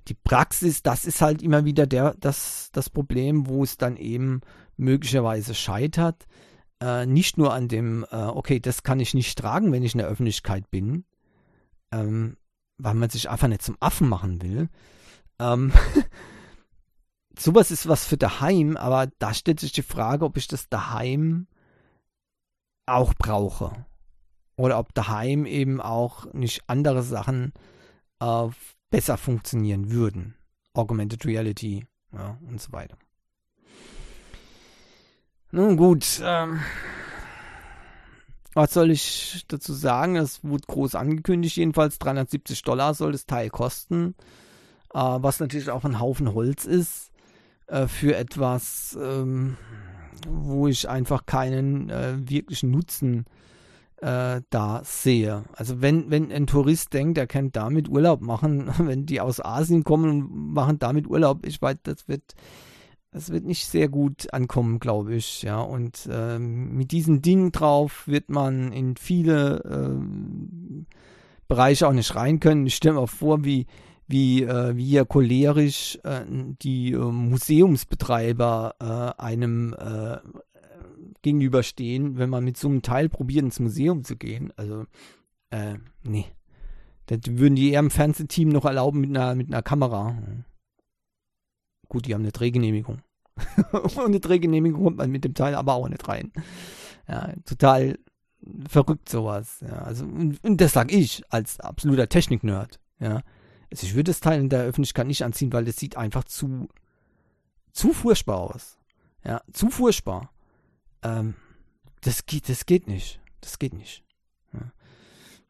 die Praxis, das ist halt immer wieder der, das, das Problem, wo es dann eben möglicherweise scheitert. Äh, nicht nur an dem, äh, okay, das kann ich nicht tragen, wenn ich in der Öffentlichkeit bin, ähm, weil man sich einfach nicht zum Affen machen will, ähm, sowas ist was für daheim, aber da stellt sich die Frage, ob ich das daheim auch brauche. Oder ob daheim eben auch nicht andere Sachen äh, besser funktionieren würden. Augmented Reality ja, und so weiter. Nun gut, ähm, was soll ich dazu sagen? Es wurde groß angekündigt, jedenfalls 370 Dollar soll das Teil kosten äh, was natürlich auch ein Haufen Holz ist, äh, für etwas, ähm, wo ich einfach keinen äh, wirklichen Nutzen äh, da sehe. Also wenn, wenn ein Tourist denkt, er kann damit Urlaub machen, wenn die aus Asien kommen und machen damit Urlaub, ich weiß, das wird das wird nicht sehr gut ankommen, glaube ich. Ja, und ähm, mit diesem Ding drauf wird man in viele ähm, Bereiche auch nicht rein können. Ich stelle mir vor, wie, wie, äh, wie ja cholerisch äh, die äh, Museumsbetreiber äh, einem äh, gegenüberstehen, wenn man mit so einem Teil probiert, ins Museum zu gehen. Also, äh, nee. Das würden die eher im Fernsehteam noch erlauben mit einer, mit einer Kamera. Gut, die haben eine Drehgenehmigung. Ohne Drehgenehmigung kommt man mit dem Teil aber auch nicht rein. Ja, total verrückt sowas. Ja, also, und, und das sag ich als absoluter Technik-Nerd. Ja. Also ich würde das Teil in der Öffentlichkeit nicht anziehen, weil das sieht einfach zu, zu furchtbar aus. Ja, zu furchtbar. Ähm, das geht, das geht nicht. Das geht nicht. Ja.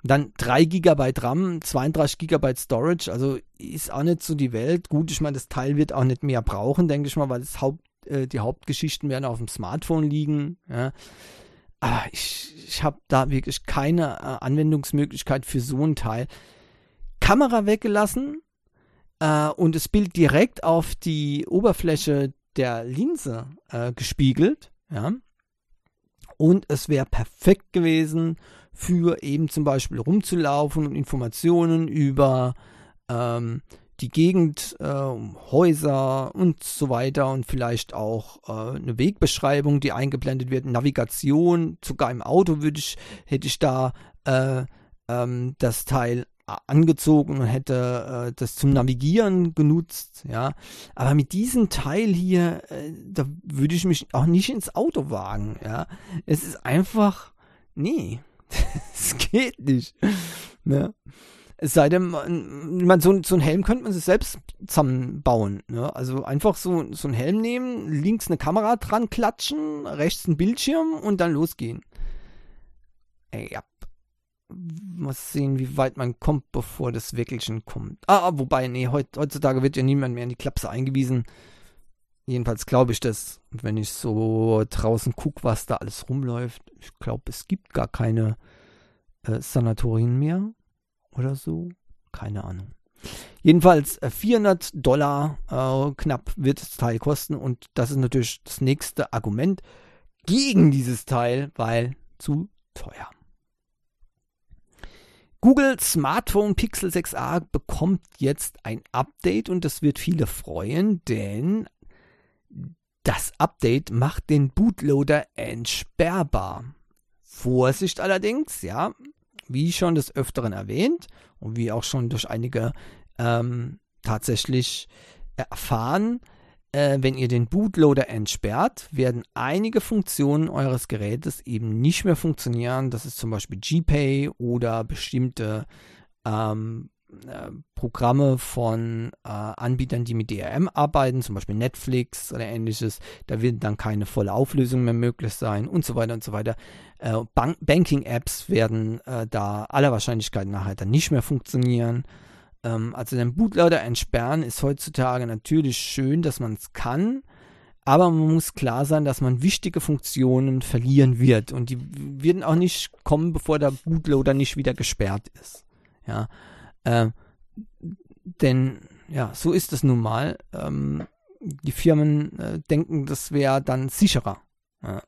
Dann 3 GB RAM, 32 GB Storage, also ist auch nicht so die Welt. Gut, ich meine, das Teil wird auch nicht mehr brauchen, denke ich mal, weil das Haupt, äh, die Hauptgeschichten werden auf dem Smartphone liegen. Ja. Aber ich, ich habe da wirklich keine äh, Anwendungsmöglichkeit für so ein Teil. Kamera weggelassen äh, und das Bild direkt auf die Oberfläche der Linse äh, gespiegelt. Ja. Und es wäre perfekt gewesen, für eben zum Beispiel rumzulaufen und Informationen über ähm, die Gegend, äh, Häuser und so weiter und vielleicht auch äh, eine Wegbeschreibung, die eingeblendet wird, Navigation, sogar im Auto würde ich, hätte ich da äh, ähm, das Teil angezogen und hätte äh, das zum Navigieren genutzt, ja. Aber mit diesem Teil hier, äh, da würde ich mich auch nicht ins Auto wagen, ja. Es ist einfach, nee, es geht nicht, ne. Es sei denn, man, man so, so ein Helm könnte man sich selbst zusammenbauen. Ne? Also einfach so, so einen Helm nehmen, links eine Kamera dran klatschen, rechts ein Bildschirm und dann losgehen. Ey, ja, mal sehen, wie weit man kommt, bevor das wirklich kommt. Ah, ah, wobei, nee, heut, heutzutage wird ja niemand mehr in die Klapse eingewiesen. Jedenfalls glaube ich das, wenn ich so draußen gucke, was da alles rumläuft. Ich glaube, es gibt gar keine äh, Sanatorien mehr oder so. Keine Ahnung. Jedenfalls äh, 400 Dollar äh, knapp wird das Teil kosten und das ist natürlich das nächste Argument gegen dieses Teil, weil zu teuer. Google Smartphone Pixel 6a bekommt jetzt ein Update und das wird viele freuen, denn das Update macht den Bootloader entsperrbar. Vorsicht allerdings, ja, wie schon des Öfteren erwähnt und wie auch schon durch einige ähm, tatsächlich erfahren, äh, wenn ihr den Bootloader entsperrt, werden einige Funktionen eures Gerätes eben nicht mehr funktionieren. Das ist zum Beispiel GPay oder bestimmte ähm, äh, Programme von äh, Anbietern, die mit DRM arbeiten, zum Beispiel Netflix oder ähnliches. Da wird dann keine volle Auflösung mehr möglich sein und so weiter und so weiter. Äh, Banking-Apps werden äh, da aller Wahrscheinlichkeit nachher dann nicht mehr funktionieren. Ähm, also den Bootloader entsperren ist heutzutage natürlich schön, dass man es kann, aber man muss klar sein, dass man wichtige Funktionen verlieren wird und die werden auch nicht kommen, bevor der Bootloader nicht wieder gesperrt ist. Ja, äh, denn ja, so ist es nun mal. Ähm, die Firmen äh, denken, das wäre dann sicherer. Ja.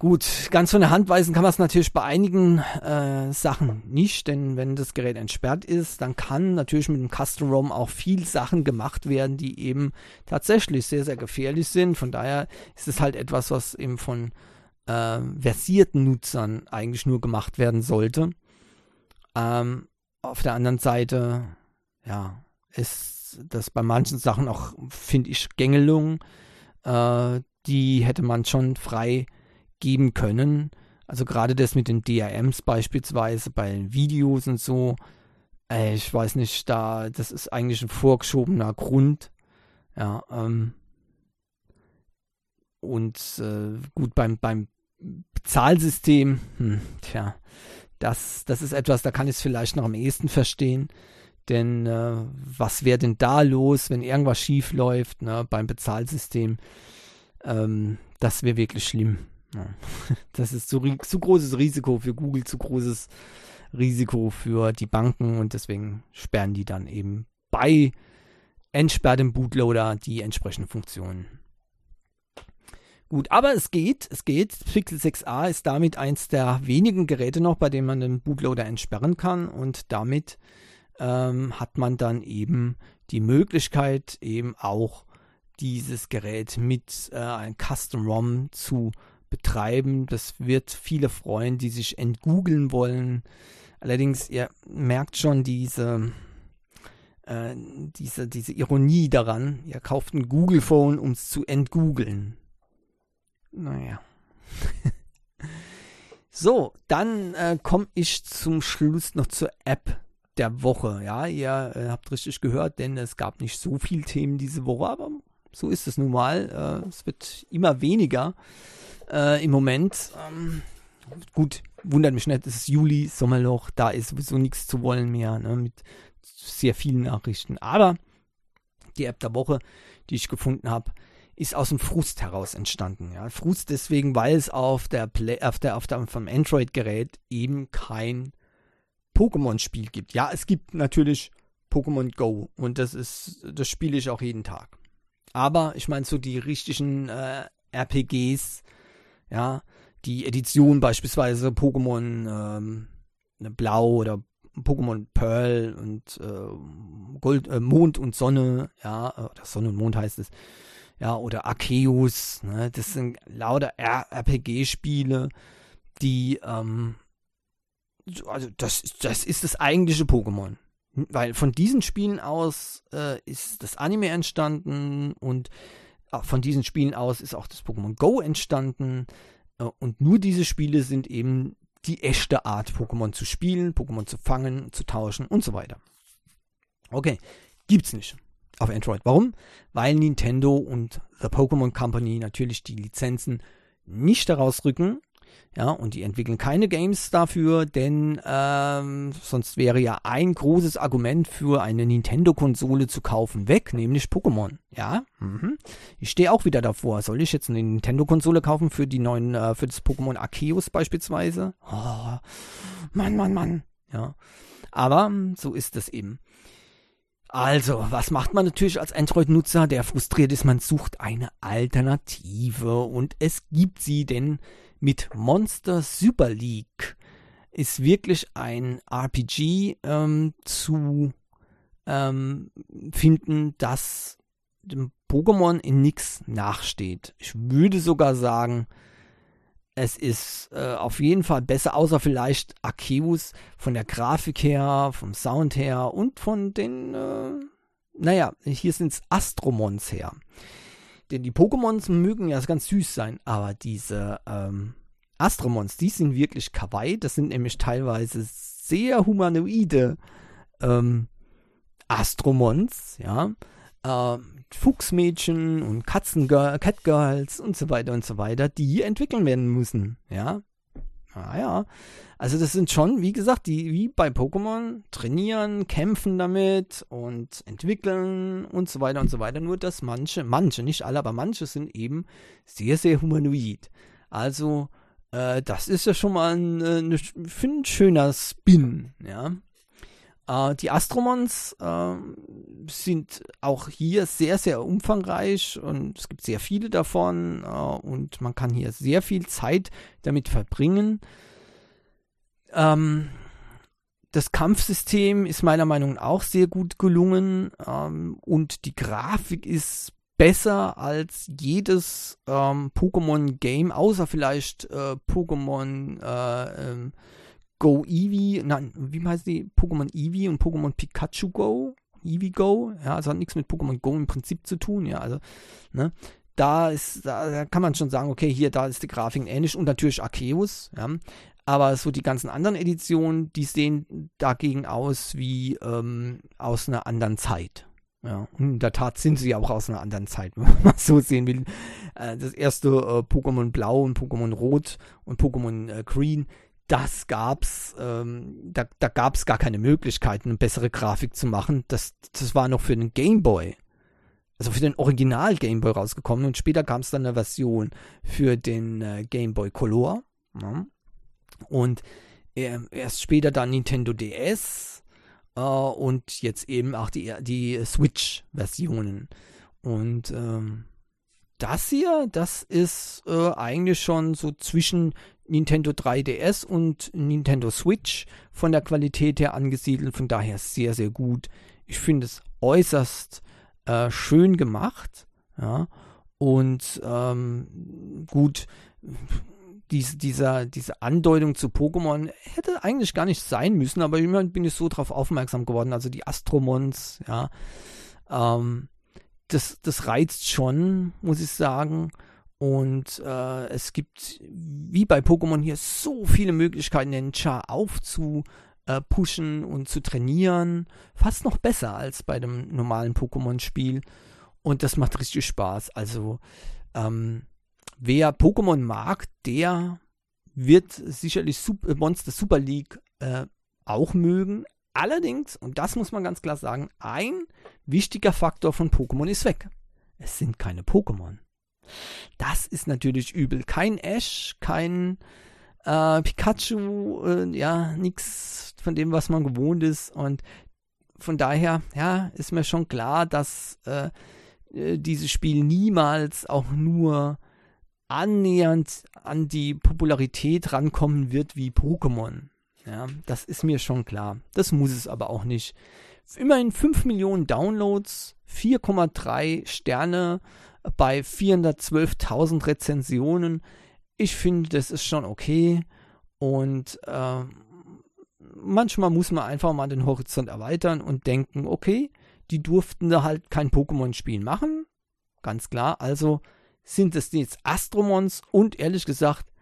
Gut, ganz von der Hand weisen kann man es natürlich bei einigen äh, Sachen nicht, denn wenn das Gerät entsperrt ist, dann kann natürlich mit dem Custom ROM auch viel Sachen gemacht werden, die eben tatsächlich sehr, sehr gefährlich sind. Von daher ist es halt etwas, was eben von äh, versierten Nutzern eigentlich nur gemacht werden sollte. Ähm, auf der anderen Seite, ja, ist das bei manchen Sachen auch, finde ich, Gängelung. Äh, die hätte man schon frei geben können. Also gerade das mit den DRMs beispielsweise bei Videos und so. Äh, ich weiß nicht, da, das ist eigentlich ein vorgeschobener Grund. Ja, ähm, und äh, gut, beim, beim Bezahlsystem, hm, tja, das, das ist etwas, da kann ich es vielleicht noch am ehesten verstehen. Denn äh, was wäre denn da los, wenn irgendwas schief läuft ne, beim Bezahlsystem? Ähm, das wäre wirklich schlimm. Das ist zu, zu großes Risiko für Google, zu großes Risiko für die Banken und deswegen sperren die dann eben bei entsperrtem Bootloader die entsprechenden Funktionen. Gut, aber es geht, es geht. Pixel 6a ist damit eins der wenigen Geräte noch, bei denen man den Bootloader entsperren kann und damit ähm, hat man dann eben die Möglichkeit, eben auch dieses Gerät mit äh, einem Custom ROM zu betreiben. Das wird viele freuen, die sich entgoogeln wollen. Allerdings, ihr merkt schon diese, äh, diese, diese Ironie daran. Ihr kauft ein Google Phone, um es zu entgoogeln. Naja. so, dann äh, komme ich zum Schluss noch zur App der Woche. Ja, ihr äh, habt richtig gehört, denn es gab nicht so viele Themen diese Woche, aber so ist es nun mal. Äh, es wird immer weniger äh, im Moment. Ähm, gut, wundert mich nicht, es ist Juli, Sommerloch, da ist sowieso nichts zu wollen mehr, ne, mit sehr vielen Nachrichten. Aber die App der Woche, die ich gefunden habe, ist aus dem Frust heraus entstanden. Ja. Frust deswegen, weil es auf der, Play, auf der, auf der vom Android-Gerät eben kein Pokémon-Spiel gibt. Ja, es gibt natürlich Pokémon Go und das ist, das spiele ich auch jeden Tag. Aber ich meine so die richtigen äh, RPGs, ja, die Edition beispielsweise Pokémon ähm, ne, Blau oder Pokémon Pearl und äh, Gold, äh, Mond und Sonne, ja, oder Sonne und Mond heißt es, ja, oder Arceus, ne, das sind lauter RPG-Spiele, die, ähm, also das, das ist das eigentliche Pokémon. Weil von diesen Spielen aus äh, ist das Anime entstanden und von diesen Spielen aus ist auch das Pokémon Go entstanden. Äh, und nur diese Spiele sind eben die echte Art, Pokémon zu spielen, Pokémon zu fangen, zu tauschen und so weiter. Okay, gibt's nicht auf Android. Warum? Weil Nintendo und The Pokémon Company natürlich die Lizenzen nicht daraus rücken ja, und die entwickeln keine Games dafür, denn ähm, sonst wäre ja ein großes Argument für eine Nintendo-Konsole zu kaufen weg, nämlich Pokémon. Ja, mhm. ich stehe auch wieder davor. Soll ich jetzt eine Nintendo-Konsole kaufen für die neuen, äh, für das Pokémon Arceus beispielsweise? Oh, Mann, Mann, Mann. Ja, aber so ist es eben. Also, was macht man natürlich als Android-Nutzer, der frustriert ist? Man sucht eine Alternative und es gibt sie, denn mit Monster Super League ist wirklich ein RPG ähm, zu ähm, finden, das dem Pokémon in nichts nachsteht. Ich würde sogar sagen, es ist äh, auf jeden Fall besser, außer vielleicht Arceus von der Grafik her, vom Sound her und von den, äh, naja, hier sind es Astromons her. Denn die Pokémons mögen ja ganz süß sein, aber diese ähm, Astromons, die sind wirklich kawaii. Das sind nämlich teilweise sehr humanoide ähm, Astromons, ja. Äh, Fuchsmädchen und Katzengirl, Catgirls und so weiter und so weiter, die entwickeln werden müssen, ja. Naja, also das sind schon, wie gesagt, die wie bei Pokémon trainieren, kämpfen damit und entwickeln und so weiter und so weiter. Nur dass manche, manche, nicht alle, aber manche sind eben sehr, sehr humanoid. Also, äh, das ist ja schon mal ein, äh, ein, ein schöner Spin, ja. Äh, die Astromons äh, sind auch hier sehr, sehr umfangreich und es gibt sehr viele davon äh, und man kann hier sehr viel Zeit damit verbringen. Ähm, das Kampfsystem ist meiner Meinung nach auch sehr gut gelungen ähm, und die Grafik ist besser als jedes ähm, Pokémon-Game, außer vielleicht äh, Pokémon äh, ähm, Go Eevee, nein, wie heißt die? Pokémon Eevee und Pokémon Pikachu Go? Eevee Go? Ja, also hat nichts mit Pokémon Go im Prinzip zu tun, ja, also, ne? Da ist, da kann man schon sagen, okay, hier, da ist die Grafik ähnlich und natürlich Arceus, ja. Aber so die ganzen anderen Editionen, die sehen dagegen aus wie ähm, aus einer anderen Zeit. Ja, und in der Tat sind sie auch aus einer anderen Zeit, wenn man so sehen will. Äh, das erste äh, Pokémon Blau und Pokémon Rot und Pokémon äh, Green, das gab's, ähm, da, da gab's gar keine Möglichkeiten, eine bessere Grafik zu machen. Das, das war noch für den Game Boy. Also für den Original Game Boy rausgekommen und später kam es dann eine Version für den äh, Game Boy Color. Ja. Und äh, erst später dann Nintendo DS äh, und jetzt eben auch die, die Switch-Versionen. Und ähm, das hier, das ist äh, eigentlich schon so zwischen Nintendo 3DS und Nintendo Switch von der Qualität her angesiedelt. Von daher sehr, sehr gut. Ich finde es äußerst äh, schön gemacht. Ja. Und ähm, gut, dies, dieser, diese Andeutung zu Pokémon hätte eigentlich gar nicht sein müssen, aber immerhin bin ich so drauf aufmerksam geworden. Also die Astromons, ja. Ähm, das, das reizt schon, muss ich sagen. Und äh, es gibt, wie bei Pokémon hier, so viele Möglichkeiten, den Char aufzupushen und zu trainieren. Fast noch besser als bei dem normalen Pokémon-Spiel. Und das macht richtig Spaß. Also, ähm, wer Pokémon mag, der wird sicherlich Super, Monster Super League äh, auch mögen. Allerdings, und das muss man ganz klar sagen, ein wichtiger Faktor von Pokémon ist weg. Es sind keine Pokémon. Das ist natürlich übel. Kein Ash, kein äh, Pikachu, äh, ja, nichts von dem, was man gewohnt ist. Und von daher, ja, ist mir schon klar, dass äh, äh dieses Spiel niemals auch nur annähernd an die Popularität rankommen wird wie Pokémon. Ja, das ist mir schon klar. Das muss es aber auch nicht. Immerhin 5 Millionen Downloads, 4,3 Sterne bei 412.000 Rezensionen. Ich finde, das ist schon okay. Und äh, manchmal muss man einfach mal den Horizont erweitern und denken, okay, die durften da halt kein Pokémon-Spiel machen. Ganz klar. Also sind es jetzt Astromons und ehrlich gesagt,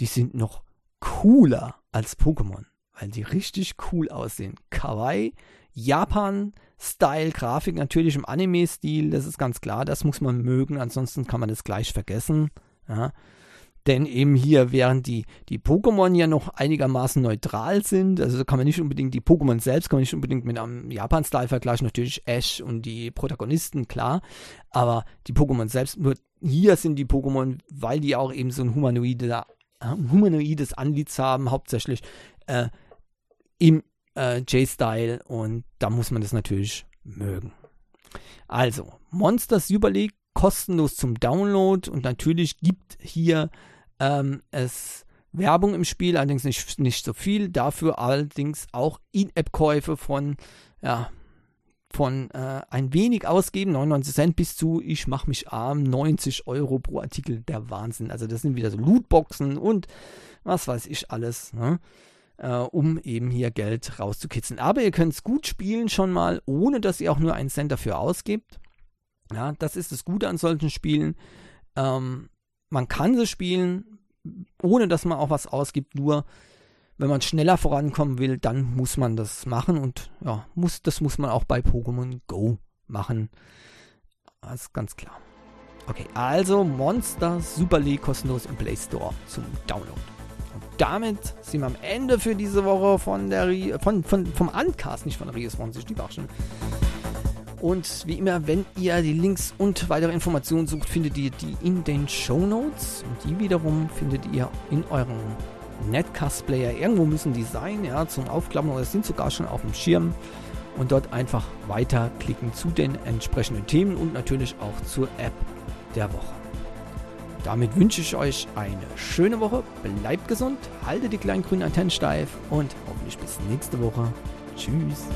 die sind noch cooler als Pokémon, weil die richtig cool aussehen. Kawaii, Japan, Style, Grafik natürlich im Anime-Stil, das ist ganz klar, das muss man mögen, ansonsten kann man das gleich vergessen. Ja. Denn eben hier, während die, die Pokémon ja noch einigermaßen neutral sind, also kann man nicht unbedingt die Pokémon selbst, kann man nicht unbedingt mit einem Japan-Style vergleichen, natürlich Ash und die Protagonisten, klar, aber die Pokémon selbst, nur hier sind die Pokémon, weil die auch eben so ein humanoide, humanoides Antlitz haben, hauptsächlich äh, im äh, J-Style und da muss man das natürlich mögen. Also, Monsters League kostenlos zum Download und natürlich gibt hier ähm, es Werbung im Spiel, allerdings nicht, nicht so viel, dafür allerdings auch In-App-Käufe von, ja, von äh, ein wenig ausgeben, 99 Cent bis zu, ich mache mich arm, 90 Euro pro Artikel, der Wahnsinn. Also das sind wieder so Lootboxen und was weiß ich alles. Ne? Äh, um eben hier Geld rauszukitzeln. Aber ihr könnt es gut spielen schon mal, ohne dass ihr auch nur einen Cent dafür ausgibt. Ja, das ist das Gute an solchen Spielen. Ähm, man kann sie spielen, ohne dass man auch was ausgibt, nur wenn man schneller vorankommen will, dann muss man das machen und ja, muss, das muss man auch bei Pokémon Go machen. Das ist ganz klar. Okay, also Monster Super League kostenlos im Play Store zum Download damit sind wir am Ende für diese Woche von der von, von, vom Uncast, nicht von Rios 20, die war schon. Und wie immer, wenn ihr die Links und weitere Informationen sucht, findet ihr die in den Show Notes. Und die wiederum findet ihr in eurem Netcast-Player. Irgendwo müssen die sein, ja, zum Aufklappen oder sind sogar schon auf dem Schirm. Und dort einfach weiterklicken zu den entsprechenden Themen und natürlich auch zur App der Woche. Damit wünsche ich euch eine schöne Woche, bleibt gesund, haltet die kleinen grünen Antennen steif und hoffentlich bis nächste Woche. Tschüss.